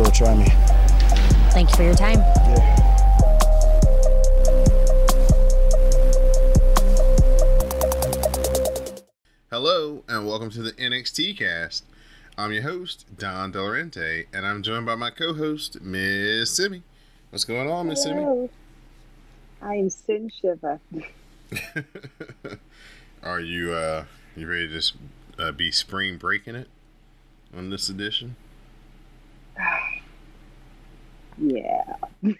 will try me. Thank you for your time. Yeah. Hello, and welcome to the NXT cast. I'm your host, Don Delarente, and I'm joined by my co host, Miss Simi. What's going on, Miss Simi? I am Sin Shiva. Are you uh you ready to just uh, be spring breaking it on this edition? Yeah.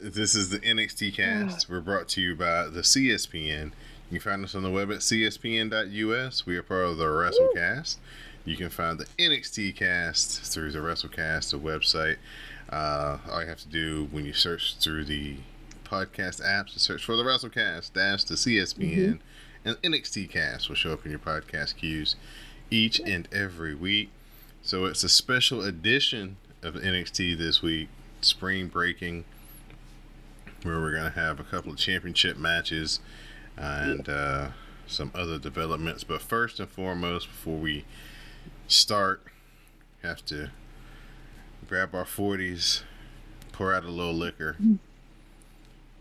this is the NXT cast. We're brought to you by the CSPN. You can find us on the web at cspn.us. We are part of the WrestleCast. You can find the NXT cast through the WrestleCast, the website. Uh, all you have to do when you search through the podcast apps to search for the WrestleCast dash the CSPN, mm-hmm. and NXT cast will show up in your podcast queues each and every week. So it's a special edition of NXT this week, spring breaking, where we're going to have a couple of championship matches and uh, some other developments. But first and foremost, before we start, have to grab our 40s, pour out a little liquor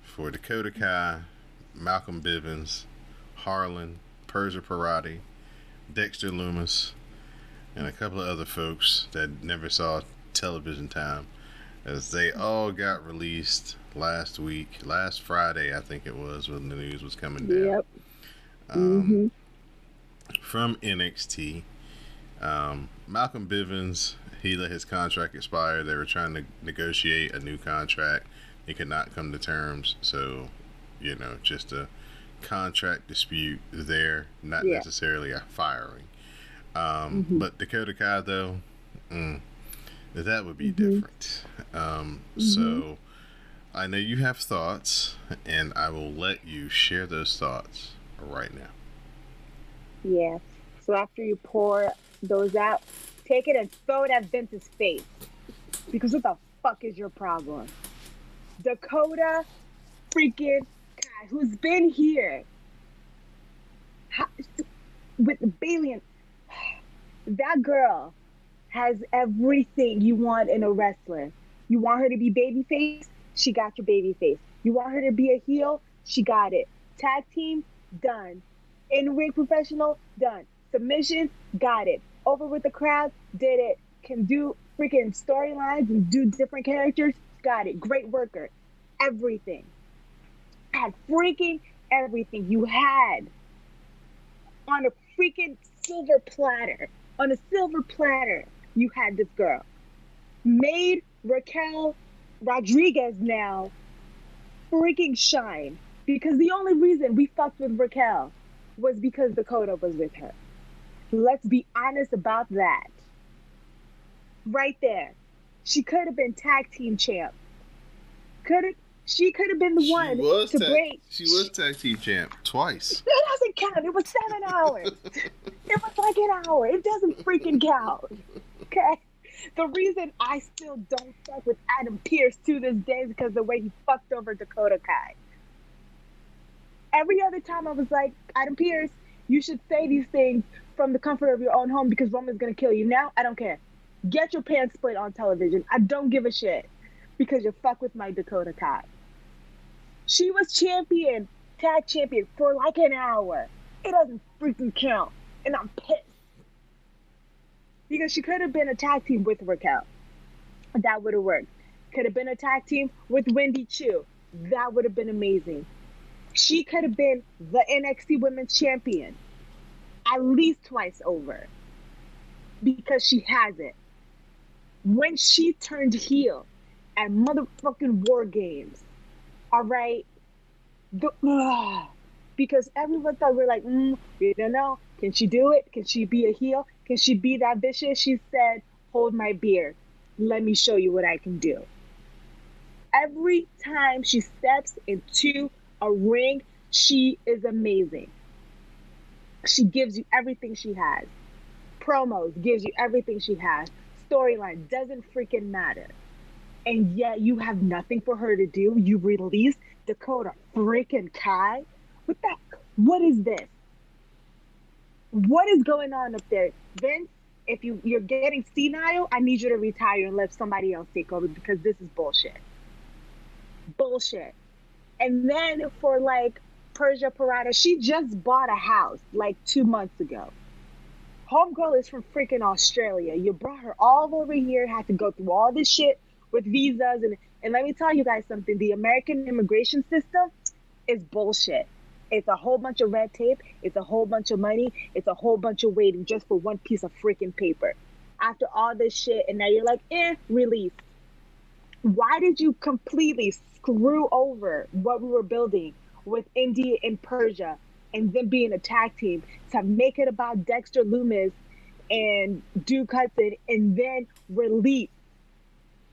for Dakota Kai, Malcolm Bivens, Harlan, Persia Pirotta, Dexter Lumis, and a couple of other folks that never saw television time as they all got released last week, last Friday, I think it was, when the news was coming down. Yep. Um, mm-hmm. From NXT. Um, Malcolm Bivens, he let his contract expire. They were trying to negotiate a new contract. He could not come to terms. So, you know, just a contract dispute there, not yeah. necessarily a firing. Um, mm-hmm. But Dakota Kai, though, mm, that would be mm-hmm. different. Um, mm-hmm. So I know you have thoughts, and I will let you share those thoughts right now. Yeah. So after you pour those out, take it and throw it at Vince's face. Because what the fuck is your problem? Dakota freaking Kai, who's been here how, with Bayley and that girl has everything you want in a wrestler. You want her to be babyface? She got your babyface. You want her to be a heel? She got it. Tag team? Done. In ring professional? Done. Submission? Got it. Over with the crowd? Did it. Can do freaking storylines and do different characters? Got it. Great worker. Everything. Had freaking everything you had on a freaking silver platter on a silver platter, you had this girl. Made Raquel Rodriguez now freaking shine because the only reason we fucked with Raquel was because Dakota was with her. Let's be honest about that. Right there. She could have been tag team champ. Could have she could have been the she one to tag, break. She was tag team champ twice. Count. It was seven hours. it was like an hour. It doesn't freaking count. Okay. The reason I still don't fuck with Adam Pearce to this day is because the way he fucked over Dakota Kai. Every other time I was like, Adam Pearce, you should say these things from the comfort of your own home because Roman's gonna kill you. Now I don't care. Get your pants split on television. I don't give a shit because you fuck with my Dakota Kai. She was champion, tag champion for like an hour. It doesn't freaking count. And I'm pissed. Because she could have been a tag team with Raquel. That would have worked. Could have been a tag team with Wendy Choo. That would have been amazing. She could have been the NXT Women's Champion. at least twice over because she has it. When she turned heel at motherfucking War Games, all right, because everyone thought we are like, mm, we don't know. Can she do it? Can she be a heel? Can she be that vicious? She said, hold my beer. Let me show you what I can do. Every time she steps into a ring, she is amazing. She gives you everything she has. Promos gives you everything she has. Storyline doesn't freaking matter. And yet you have nothing for her to do. You release Dakota freaking Kai. What the what is this? What is going on up there? Vince, if you, you're getting senile, I need you to retire and let somebody else take over because this is bullshit. Bullshit. And then for like Persia Pirotta, she just bought a house like two months ago. Homegirl is from freaking Australia. You brought her all over here, had to go through all this shit with visas. And, and let me tell you guys something the American immigration system is bullshit. It's a whole bunch of red tape. It's a whole bunch of money. It's a whole bunch of waiting just for one piece of freaking paper. After all this shit, and now you're like, eh, release. Why did you completely screw over what we were building with Indi and Persia and then being a tag team to make it about Dexter Lumis and Duke Hudson and then release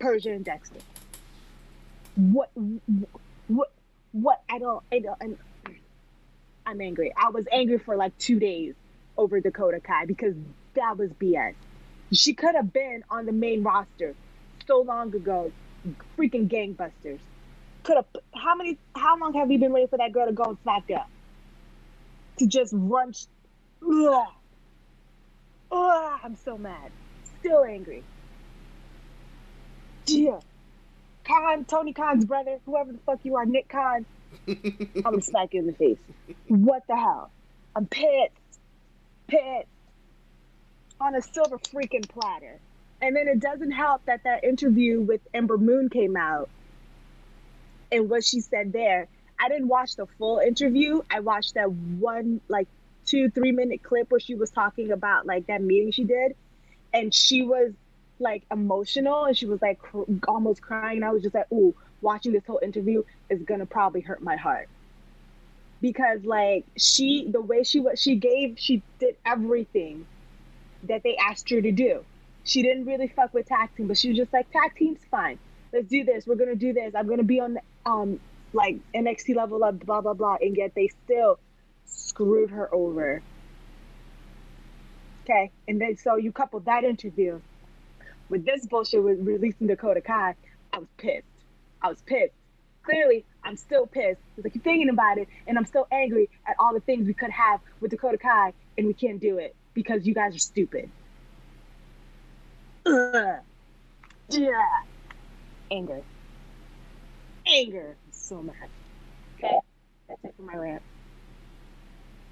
Persia and Dexter? What, what, what? I don't, I don't, I, I'm angry. I was angry for like two days over Dakota Kai because that was BS. She could have been on the main roster so long ago, freaking gangbusters. Could have. How many? How long have you been waiting for that girl to go and smack up? To just run. Ugh. Ugh, I'm so mad. Still angry. Yeah. Khan, Tony Khan's brother, whoever the fuck you are, Nick Khan. I'm gonna smack you in the face. What the hell? I'm pissed. Pissed. On a silver freaking platter. And then it doesn't help that that interview with Ember Moon came out and what she said there. I didn't watch the full interview. I watched that one, like, two, three minute clip where she was talking about, like, that meeting she did. And she was, like, emotional and she was, like, cr- almost crying. I was just like, ooh, watching this whole interview is gonna probably hurt my heart. Because like she the way she was she gave she did everything that they asked her to do. She didn't really fuck with tag team but she was just like tag team's fine. Let's do this. We're gonna do this. I'm gonna be on um like nxt level up blah blah blah and yet they still screwed her over. Okay? And then so you couple that interview with this bullshit with releasing dakota kai i was pissed I was pissed. Clearly, I'm still pissed because I keep thinking about it, and I'm still angry at all the things we could have with Dakota Kai, and we can't do it because you guys are stupid. Ugh. Yeah. Anger. Anger. I'm so mad. Okay, that's it for my rant.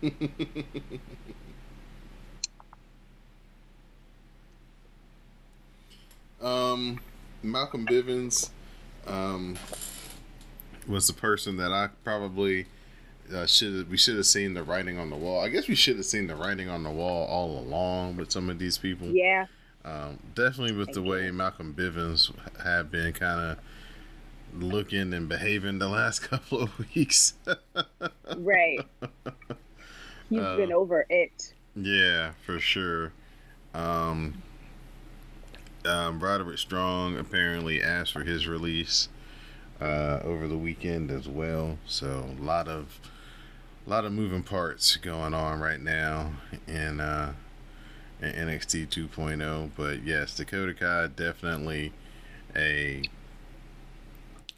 um, Malcolm Bivens um, was the person that I probably uh, should we should have seen the writing on the wall. I guess we should have seen the writing on the wall all along with some of these people. Yeah. Um, definitely with the way Malcolm Bivens have been kind of looking and behaving the last couple of weeks. right. He's uh, been over it. Yeah, for sure. Um, um, Roderick Strong apparently asked for his release uh, over the weekend as well. So a lot of a lot of moving parts going on right now in uh, in NXT 2.0. But yes, Dakota Kai definitely a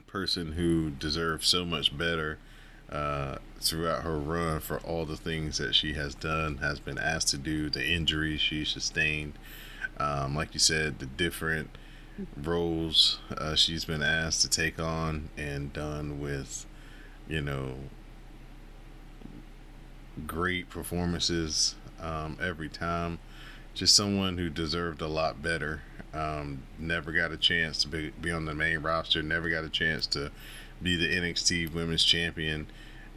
person who deserves so much better uh, throughout her run for all the things that she has done, has been asked to do, the injuries she sustained. Um, like you said, the different roles uh, she's been asked to take on and done with, you know, great performances um, every time. Just someone who deserved a lot better. Um, never got a chance to be, be on the main roster, never got a chance to be the NXT Women's Champion.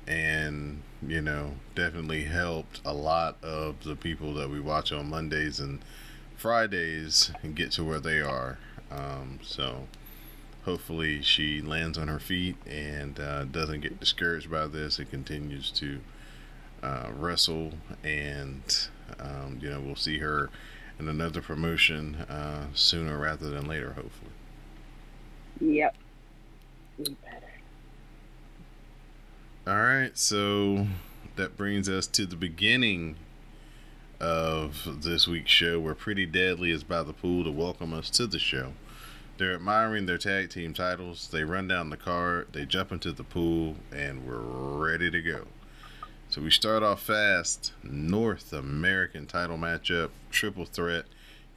and you know definitely helped a lot of the people that we watch on Mondays and Fridays and get to where they are. Um, so hopefully she lands on her feet and uh, doesn't get discouraged by this and continues to uh, wrestle and um, you know we'll see her in another promotion uh, sooner rather than later hopefully Yep. We better. all right so that brings us to the beginning of this week's show where pretty deadly is by the pool to welcome us to the show they're admiring their tag team titles they run down the card they jump into the pool and we're ready to go So we start off fast. North American title matchup, triple threat.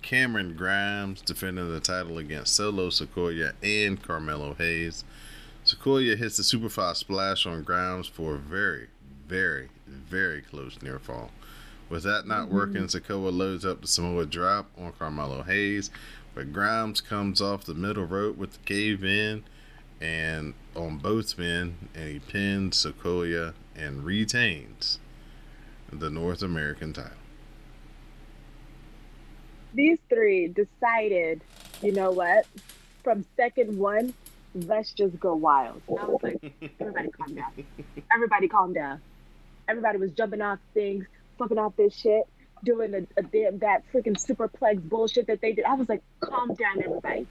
Cameron Grimes defending the title against Solo Sikoa and Carmelo Hayes. Sikoa hits the super fast splash on Grimes for a very, very, very close near fall. With that not mm-hmm. working, Sikoa loads up the Samoa drop on Carmelo Hayes, but Grimes comes off the middle rope with the cave in and on both men, and he pins Sikoa and retains the North American title. These three decided, you know what? From second one, let's just go wild. And I was like, everybody calm down. Everybody calm down. Everybody was jumping off things, flipping off this shit, doing a, a damn that freaking superplex bullshit that they did. I was like, calm down, everybody.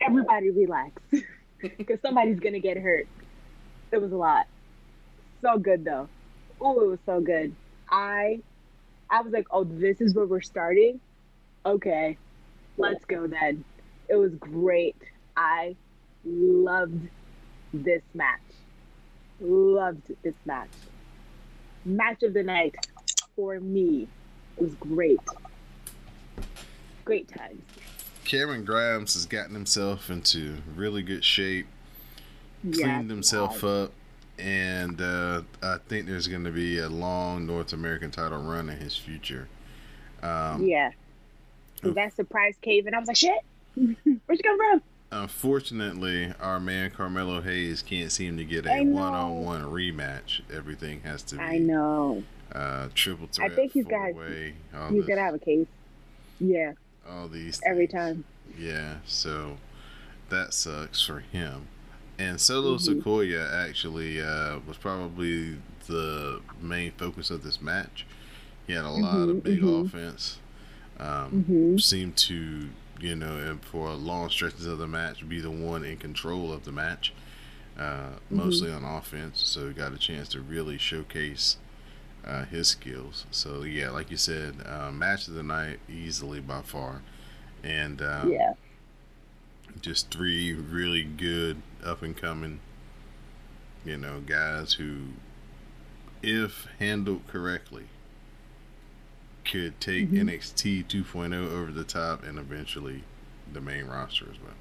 Everybody relax. Because somebody's gonna get hurt. It was a lot. So good though. Oh, it was so good. I I was like, oh, this is where we're starting. Okay, let's go then. It was great. I loved this match. Loved this match. Match of the night for me. It was great. Great times. Cameron Grimes has gotten himself into really good shape, Yeah, cleaned himself up, and uh, I think there's going to be a long North American title run in his future. Um, Yeah. That surprise cave, and I was like, shit. Where'd you come from? Unfortunately, our man Carmelo Hayes can't seem to get a one-on-one rematch. Everything has to be I know. Uh, triple I think he's got- He's this- gonna have a case. Yeah, all these every time. Yeah, so that sucks for him. And Solo Mhm. Sikoa actually uh, was probably the main focus of this match. He had a lot of Mhm, big mhm. offense. Um, hmm Seemed to, you know, and for long stretches of the match, be the one in control of the match, uh, mostly on offense. So he got a chance to really showcase uh, his skills. So yeah, like you said, uh, match of the night easily by far, and um, Yeah. just three really good up and coming, you know, guys who, if handled correctly, could take Mhm. NXT 2.0 over the top and eventually the main roster as well.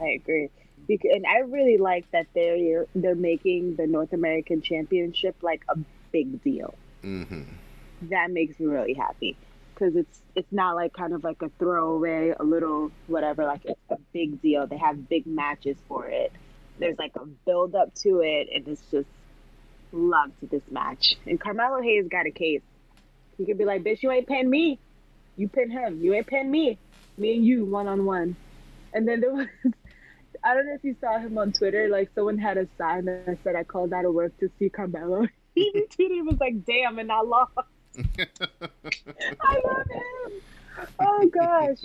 I agree. Because, and I really like that they're they're making the North American Championship like a big deal. Mm-hmm. That makes me really happy because it's it's not like kind of like a throwaway, a little whatever. Like it's a big deal. They have big matches for it. There's like a build up to it, and it's just loved to this match. And Carmelo Hayes got a case. He could be like, "Bitch, you ain't pin me. You pin him. You ain't pin me. Me and you one on one." And then there was. I don't know if you saw him on Twitter. Like someone had a sign that said, "I called out of work to see Carmelo." he tweeted, he was like, "Damn," and I lost. I love him. Oh gosh,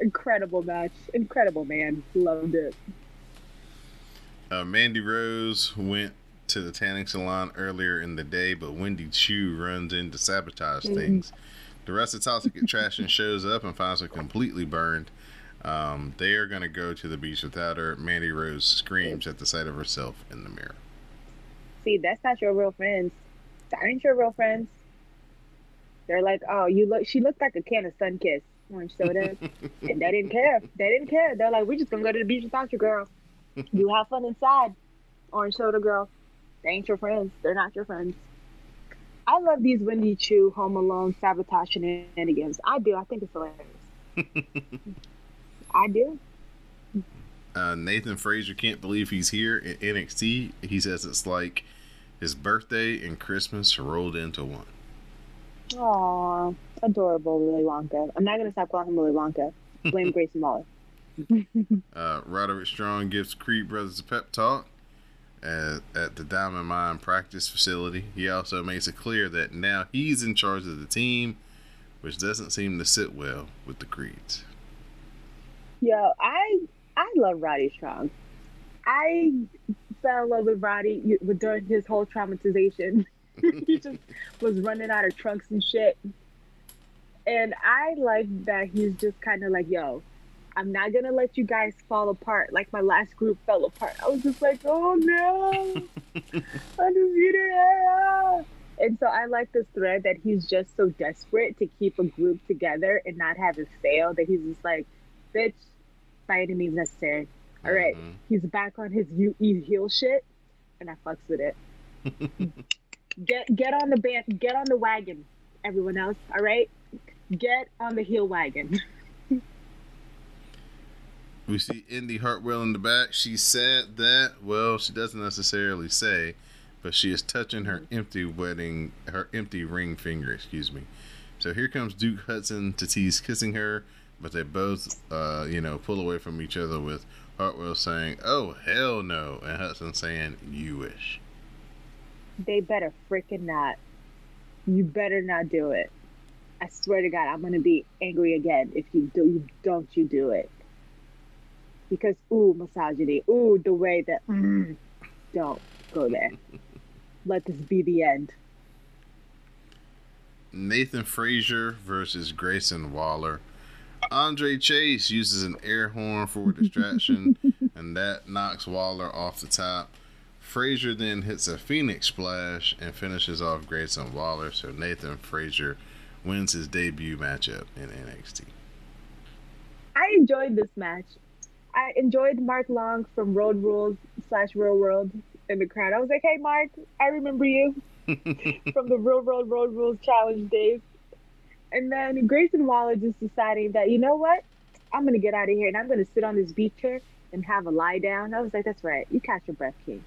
incredible match, incredible man. Loved it. Uh, Mandy Rose went to the tanning salon earlier in the day, but Wendy Choo runs in to sabotage Mhm. things. The rest of Toxic Attraction shows up and finds her completely burned. Um, they are going to go to the beach without her. Mandy Rose screams at the sight of herself in the mirror. See, that's not your real friends. That ain't your real friends. They're like, oh, you look. She looked like a can of Sunkist orange soda, and they didn't care. They didn't care. They're like, we're just gonna go to the beach without you, girl. You have fun inside, orange soda girl. They ain't your friends. They're not your friends. I love these Wendy Choo Home Alone sabotage shenanigans. I do. I think it's hilarious. I do. Uh, Nathan Frazer can't believe he's here at NXT. He says it's like his birthday and Christmas rolled into one. Aw, adorable Willy Wonka. I'm not gonna stop calling him Willy Wonka. Blame Grayson Waller. Uh, Roderick Strong gives Creed Brothers a pep talk at, the Diamond Mine practice facility. He also makes it clear that now he's in charge of the team, which doesn't seem to sit well with the Creeds. Yo, I I love Roddy Strong. I fell in love with Roddy during his whole traumatization. he just was running out of trunks and shit. And I like that he's just kind of like, yo, I'm not gonna let you guys fall apart like my last group fell apart. I was just like, oh no, undisputed era. And so I like this thread that he's just so desperate to keep a group together and not have it fail that he's just like, bitch, by any means necessary. All right, Mhm. he's back on his you eat heel shit, and I fucks with it. get get on the band, get on the wagon, everyone else. All right, get on the heel wagon. We see Indi Hartwell in the back. She said that, well, she doesn't necessarily say, but she is touching her empty wedding, her empty ring finger, excuse me. So here comes Duke Hudson to tease kissing her, but they both, uh, you know, pull away from each other with Hartwell saying, oh, hell no, and Hudson saying, you wish. they better freaking not. You better not do it. I swear to God, I'm gonna be angry again if you do. You don't you do it? Because ooh, misogyny. Ooh, the way that mm, don't go there. Let this be the end. Nathan Frazer versus Grayson Waller. Andre Chase uses an air horn for a distraction, and that knocks Waller off the top. Frazer then hits a Phoenix splash and finishes off Grayson Waller, so Nathan Frazer wins his debut matchup in NXT. I enjoyed this match. I enjoyed Mark Long from Road Rules slash Real World in the crowd. I was like, hey, Mark, I remember you from the Real World Road Rules Challenge days. And then Grayson Waller just deciding that, you know what? I'm going to get out of here and I'm going to sit on this beach chair and have a lie down. I was like, that's right. You catch your breath, King.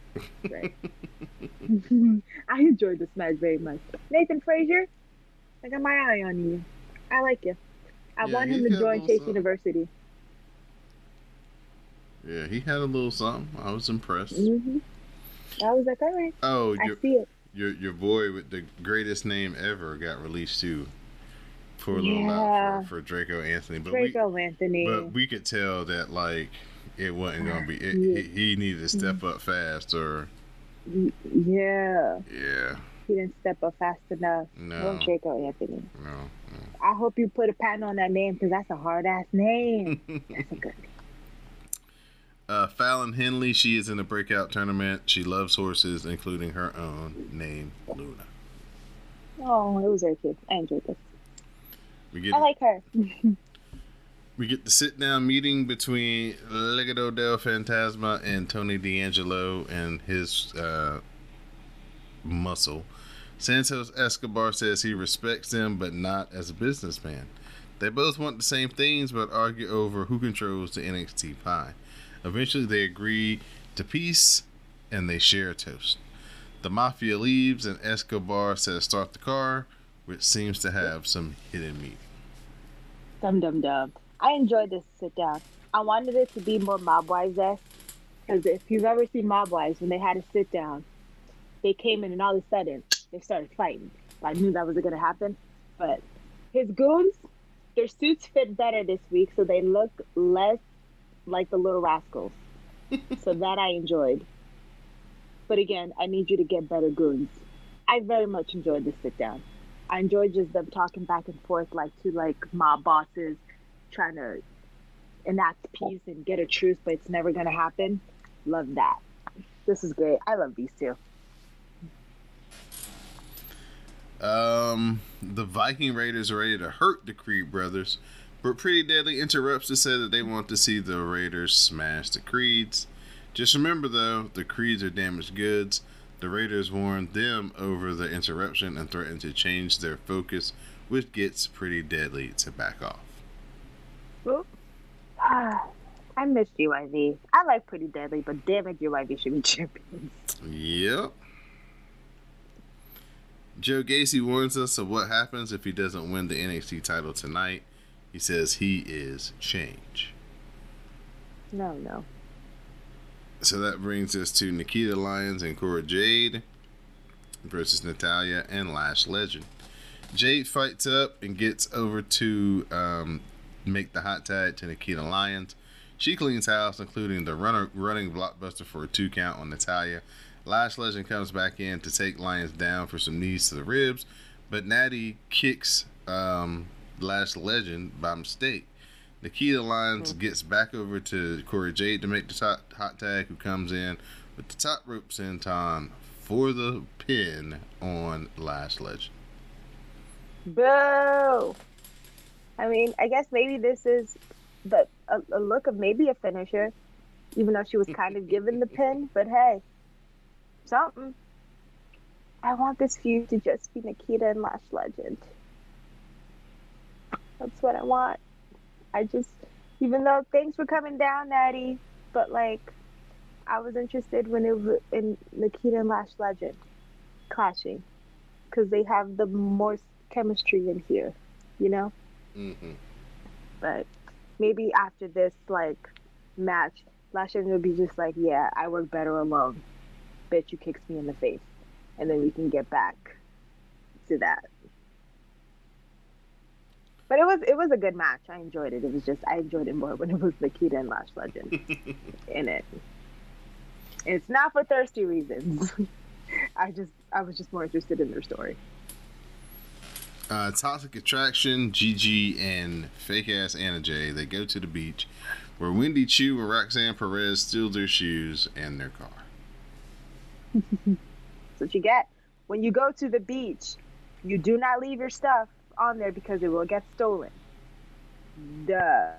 Right. I enjoyed this match very much. Nathan Frazer, I got my eye on you. I like you. I Yeah, want him to join Chase something. University. Yeah, he had a little something. I was impressed. hmm I was like, all right, Oh, I your, see it. your your boy with the greatest name ever got released too. Poor little Yeah. out for, for Draco Anthony, but we Draco Anthony. But we could tell that like it wasn't gonna be. It, Yeah. he, he needed to step up fast, or yeah, yeah, he didn't step up fast enough. no, Well, Draco Anthony. no. I hope you put a patent on that name because that's a hard ass name. That's a good name. Uh, Fallon Henley, she is in a breakout tournament. She loves horses, including her own named Luna. Oh, it was very cute. I enjoyed this. We get I like her. we get the sit down meeting between Legado del Fantasma and Tony D'Angelo and his uh, muscle. Santos Escobar says he respects them, but not as a businessman. They both want the same things, but argue over who controls the NXT pie. Eventually, they agree to peace and they share a toast. The mafia leaves, and Escobar says start the car, which seems to have some hidden meaning. Dum dum dum. I enjoyed this sit down. I wanted it to be more Mob Wives esque. Because if you've ever seen Mob Wives, when they had a sit down, they came in and all of a sudden they started fighting. I knew that wasn't going to happen. But his goons, their suits fit better this week, so they look less like the little rascals. so that I enjoyed. But again, I need you to get better goons. I very much enjoyed the sit down. I enjoyed just them talking back and forth like two like mob bosses trying to enact peace and get a truce, but it's never gonna happen. Love that. This is great. I love these two. Um, the Viking Raiders are ready to hurt the Creed brothers, but Pretty Deadly interrupts to say that they want to see the Raiders smash the Creeds. Just remember, though, the Creeds are damaged goods. The Raiders warn them over the interruption and threaten to change their focus, which gets Pretty Deadly to back off. I missed GYV. I like Pretty Deadly, but damn it, GYV should be champions. Yep. Joe Gacy warns us of what happens if he doesn't win the NXT title tonight. He says he is change. No, no. So that brings us to Nikita Lyons and Cora Jade versus Natalya and Lash Legend. Jade fights up and gets over to um, make the hot tag to Nikita Lyons. She cleans house, including the runner, running blockbuster for a two count on Natalya. Lash Legend comes back in to take Lyons down for some knees to the ribs, but Natty kicks um, Lash Legend by mistake. Nikita Lyons Hmm. gets back over to Cora Jade to make the top, hot tag, who comes in with the top rope senton for the pin on Lash Legend. Boo! I mean, I guess maybe this is the a, a look of maybe a finisher, even though she was kind of given the pin. But hey, something. I want this feud to just be Nikita and Lash Legend. What I want. I just, even though things were coming down, Natty, but like, I was interested when it was in Nikita and Lash Legend clashing because they have the more chemistry in here, you know. Mm-hmm. But maybe after this like match, Lash Legend would be just like, "Yeah, I work better alone." Bitch, you kicks me in the face, and then we can get back to that. But it was it was a good match. I enjoyed it. It was just I enjoyed it more when it was Nikita and Lash Legend in it. It's not for thirsty reasons. I just I was just more interested in their story. Uh, Toxic Attraction, Gigi, and fake ass Anna J. They go to the beach where Wendy Choo and Roxanne Perez steal their shoes and their car. That's what you get. When you go to the beach, you do not leave your stuff on there because it will get stolen. Duh.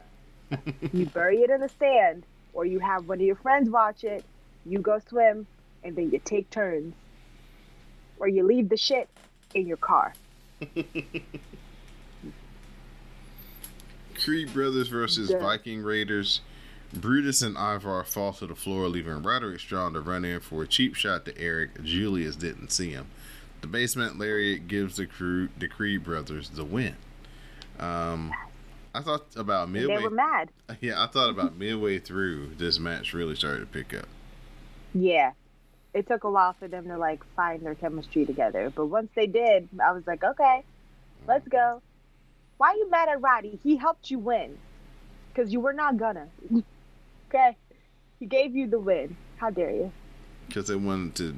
you bury it in the sand, or you have one of your friends watch it, you go swim, and then you take turns. Or you leave the shit in your car. Creed Brothers versus Yeah. Viking Raiders. Brutus and Ivar fall to the floor, leaving Roderick Strong to run in for a cheap shot to Erik. Julius didn't see him. The basement lariat gives the crew, the Creed brothers the win. Um, I thought about And they were mad. Yeah, I thought about midway through this match really started to pick up. Yeah. It took a while for them to like find their chemistry together. But once they did, I was like, okay, let's go. Why are you mad at Roddy? He helped you win. Because you were not gonna. okay? He gave you the win. How dare you? because they wanted to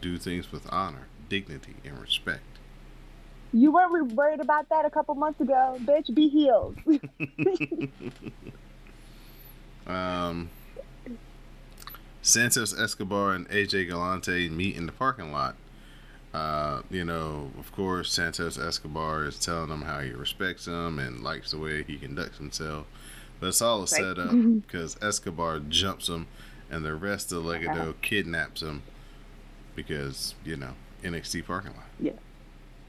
do things with honor, dignity, and respect. You weren't worried about that a couple months ago. Bitch, be healed. Um, Santos Escobar and AJ Galante meet in the parking lot. Uh, you know, of course, Santos Escobar is telling him how he respects him and likes the way he conducts himself. But it's all a Right. setup because Escobar jumps him and the rest of Legado kidnaps him because, you know, NXT parking lot. yeah,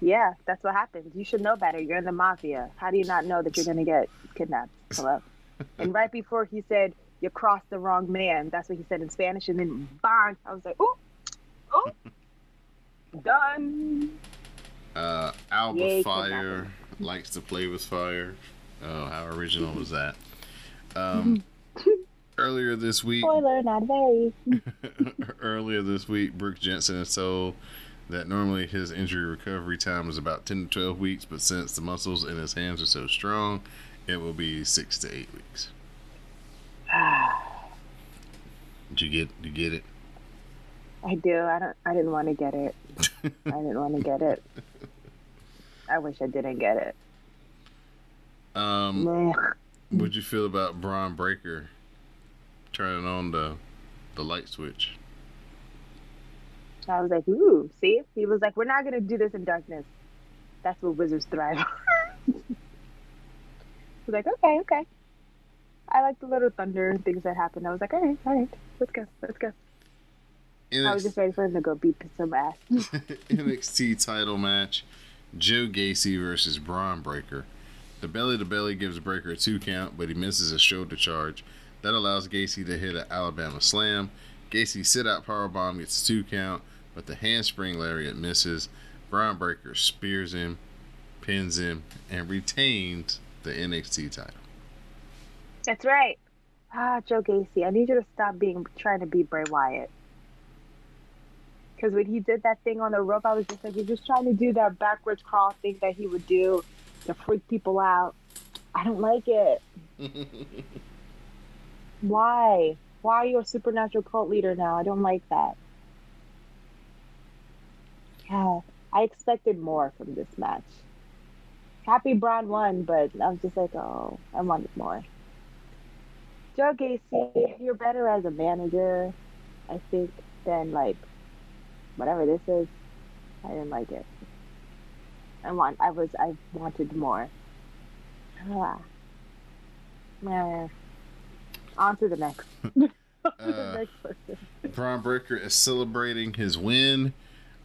Yeah, that's what happens. You should know better. You're in the mafia. How do you not know that you're gonna get kidnapped? Hello. and right before he said, You crossed the wrong man, that's what he said in Spanish, and then bang. I was like, Ooh, ooh. Done. Uh, Alba Yay, Fyre likes to play with fire. Oh, how original was that? Um, earlier this week, Spoiler, not very. earlier this week, Brooks Jensen has told that normally his injury recovery time is about 10 to 12 weeks, but since the muscles in his hands are so strong, it will be six to eight weeks. Did you get? You get it? I do. I don't. I didn't want to get it. I didn't want to get it. I wish I didn't get it. Um, what'd you feel about Bron Breakker turning on the the light switch? I was like, ooh, see? He was like, we're not going to do this in darkness. That's what wizards thrive on. I was like, okay, okay. I like the little thunder and things that happened. I was like, all right, all right, let's go, let's go. I was just ready for him to go beat some ass. NXT title match: Joe Gacy versus Bron Breakker. The belly to belly gives Breakker a two count, but he misses a shoulder charge. That allows Gacy to hit an Alabama slam. Gacy sit out powerbomb gets a two count, but the handspring lariat misses. Bron Breakker spears him, pins him, and retains the NXT title. That's right. Ah, Joe Gacy, I need you to stop being trying to be Bray Wyatt. Because when he did that thing on the rope, I was just like, he's just trying to do that backwards crawl thing that he would do to freak people out. I don't like it. Why? Why are you a supernatural cult leader now? I don't like that. Yeah, I expected more from this match. Happy Bron won, but I was just like, oh, I wanted more. Joe Gacy, you're better as a manager, I think, than like whatever this is. I didn't like it. I want. I was. I wanted more. Ah. Yeah. On to the next. On to Uh, the next person. Bron Breakker is celebrating his win.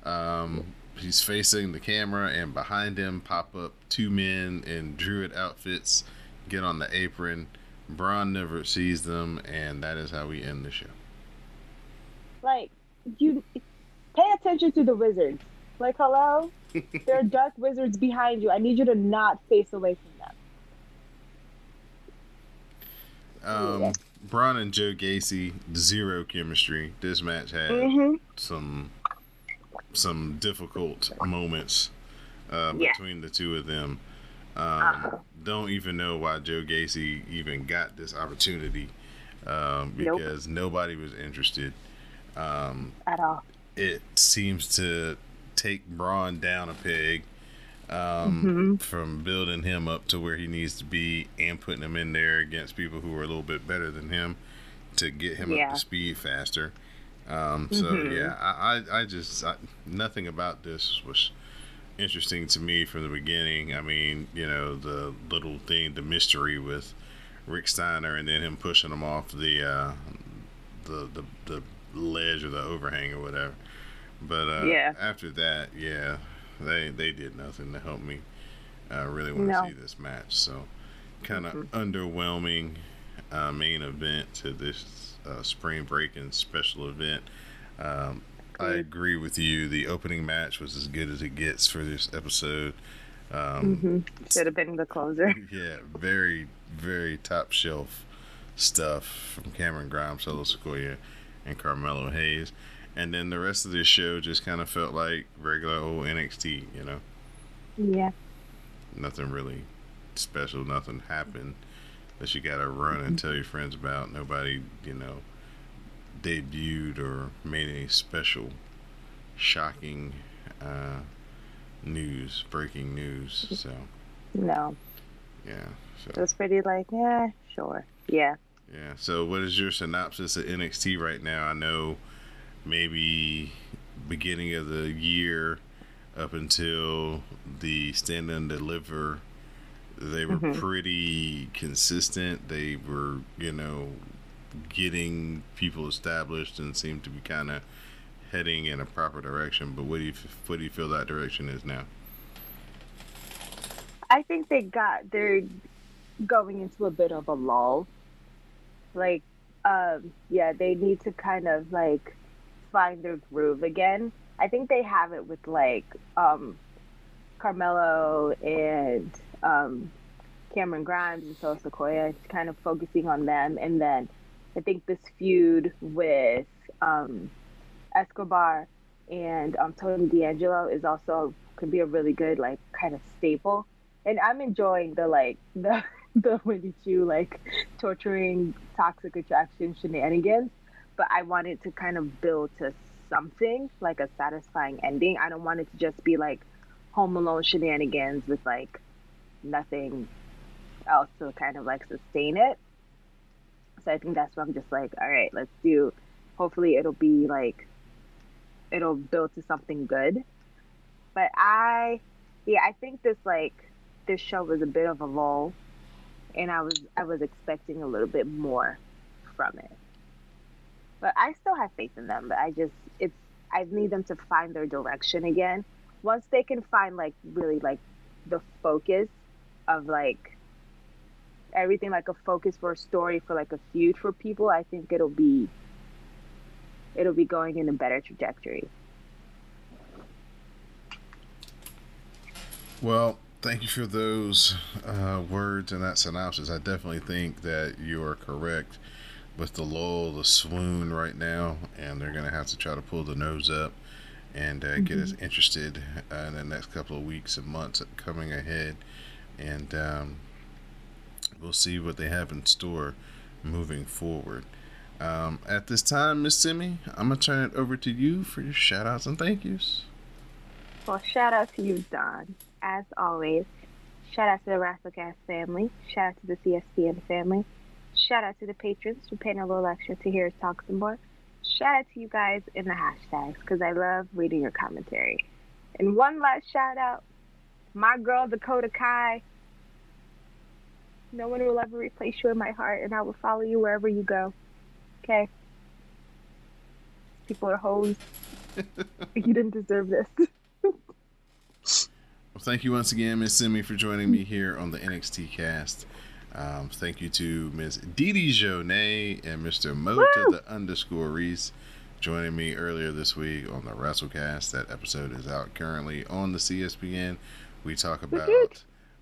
Um, he's facing the camera, and behind him pop up two men in druid outfits, get on the apron. Bron never sees them, and that is how we end the show. Like you, pay attention to the wizards. Like hello, there are dark wizards behind you. I need you to not face away from them. Um, Yeah. Bron and Joe Gacy zero chemistry. This match had Mm-hmm. some some difficult moments uh, Yeah. between the two of them. Um, Don't even know why Joe Gacy even got this opportunity um, Nope. because nobody was interested. Um, At all. it seems to take Bron down a peg um, Mm-hmm. from building him up to where he needs to be and putting him in there against people who are a little bit better than him to get him Yeah. up to speed faster. Um, so Mhm. yeah, I, I, I just I, nothing about this was interesting to me from the beginning. I mean, you know, the little thing, the mystery with Rick Steiner, and then him pushing him off the uh, the, the the ledge or the overhang or whatever. But uh, Yeah. after that, yeah, they they did nothing to help me uh, really want to No. see this match. So kind of underwhelming uh, main event to this uh, spring and special event. Um, I agree with you. The opening match was as good as it gets for this episode. Um, Mm-hmm. Should have been the closer. yeah, very, very top shelf stuff from Cameron Grimes, Solo Sikoa, and Carmelo Hayes. And then the rest of this show just kind of felt like regular old NXT, you know? Yeah. Nothing really special, nothing happened that you got to run and tell your friends about. Nobody, you know, debuted or made any special, shocking uh, news, breaking news. So, No. yeah. So. It was pretty like, yeah, sure. Yeah. Yeah. So, what is your synopsis of NXT right now? I know maybe beginning of the year up until the stand and deliver, they were Mhm. pretty consistent. They were, you know, getting people established and seemed to be kind of heading in a proper direction. But what do you what do you feel that direction is now? I think they got they're going into a bit of a lull. Like, um, yeah, they need to kind of like find their groove again. I think they have it with like um, Carmelo and um, Cameron Grimes and So Sikoa, it's kind of focusing on them, and then I think this feud with um, Escobar and um, Tony D'Angelo is also could be a really good like kind of staple. And I'm enjoying the like the the Wendy Choo like torturing toxic attraction shenanigans, but I wanted to kind of build to something like a satisfying ending. I don't want it to just be like Home Alone shenanigans with like nothing else to kind of like sustain it. So I think that's what I'm just like, all right, let's do. Hopefully it'll be like it'll build to something good. But I yeah, I think this like this show was a bit of a lull, and I was I was expecting a little bit more from it. But I still have faith in them. But I just it's I need them to find their direction again. Once they can find like really like the focus of like everything like a focus for a story for like a feud for people, I think it'll be it'll be going in a better trajectory. Well, thank you for those uh, words and that synopsis. I definitely think that you are correct with the lull, the swoon right now, and they're going to have to try to pull the nose up and uh, mm-hmm. get us interested uh, in the next couple of weeks and months coming ahead. And um, we'll see what they have in store moving forward. Um, at this time, Miss Simi, I'm to turn it over to you for your shout outs and thank yous. Well, shout out to you, Don. As always, shout out to the WrestleCast family. Shout out to the CSPN family. Shout out to the patrons for paying a little extra to hear us talk some more. Shout out to you guys in the hashtags because I love reading your commentary. And one last shout out, my girl Dakota Kai. No one will ever replace you in my heart, and I will follow you wherever you go. Okay. People are hoes. you didn't deserve this. well, thank you once again, Miss Simi, for joining me here on the NXT cast. Um, thank you to Miss Didi Jonay and Mr. Mota the underscore Reese joining me earlier this week on the WrestleCast. That episode is out currently on the CSPN. We talk about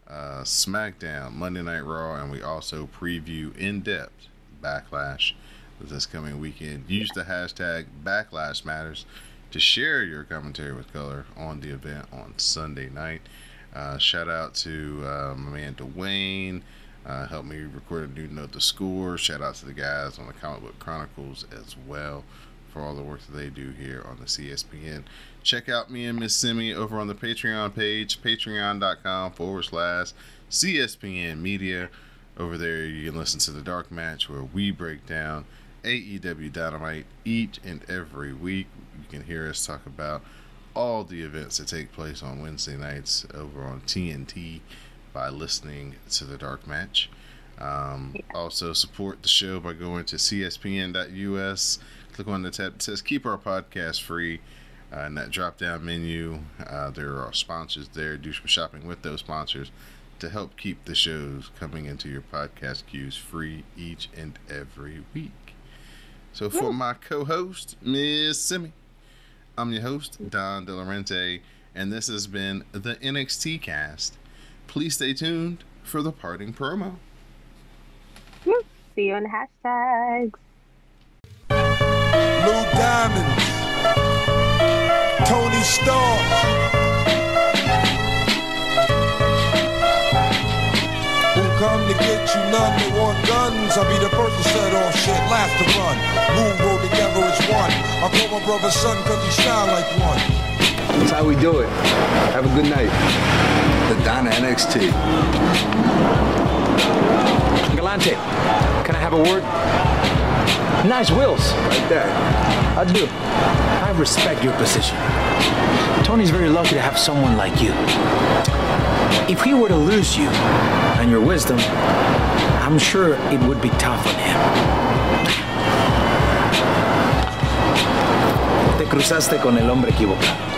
uh, SmackDown, Monday Night Raw, and we also preview in depth Backlash this coming weekend. Use the hashtag Backlash Matters to share your commentary with color on the event on Sunday night. Uh, shout out to uh, my man Dwayne. Uh, helped me record a new note the score. Shout out to the guys on the Comic Book Chronicles as well for all the work that they do here on the CSPN. Check out me and Miss Simi over on the Patreon page, patreon.com forward slash CSPN Media. Over there, you can listen to the Dark Match where we break down AEW Dynamite each and every week. You can hear us talk about all the events that take place on Wednesday nights over on TNT by listening to the Dark Match. Um. Also, support the show by going to cspn.us. Click on the tab that says Keep Our Podcast Free. Uh, in that drop down menu, uh, there are sponsors there. Do some shopping with those sponsors to help keep the shows coming into your podcast queues free each and every week. So, for my co host, Miss Simi, I'm your host, Don Delarente, and this has been the NXT cast. Please stay tuned for the parting promo. See you on the hashtags. Lou Diamond, Tony Stark. Who come to get you none that want guns? I'll be the first to set off shit, last to run. Move, roll together as one. I call my brother son cause he shine like one. That's how we do it. Have a good night the Donna NXT. Galante, can I have a word? Nice wheels. Right there. I do. I respect your position. Tony's very lucky to have someone like you. If he were to lose you and your wisdom, I'm sure it would be tough on him. Te cruzaste con el hombre equivocado.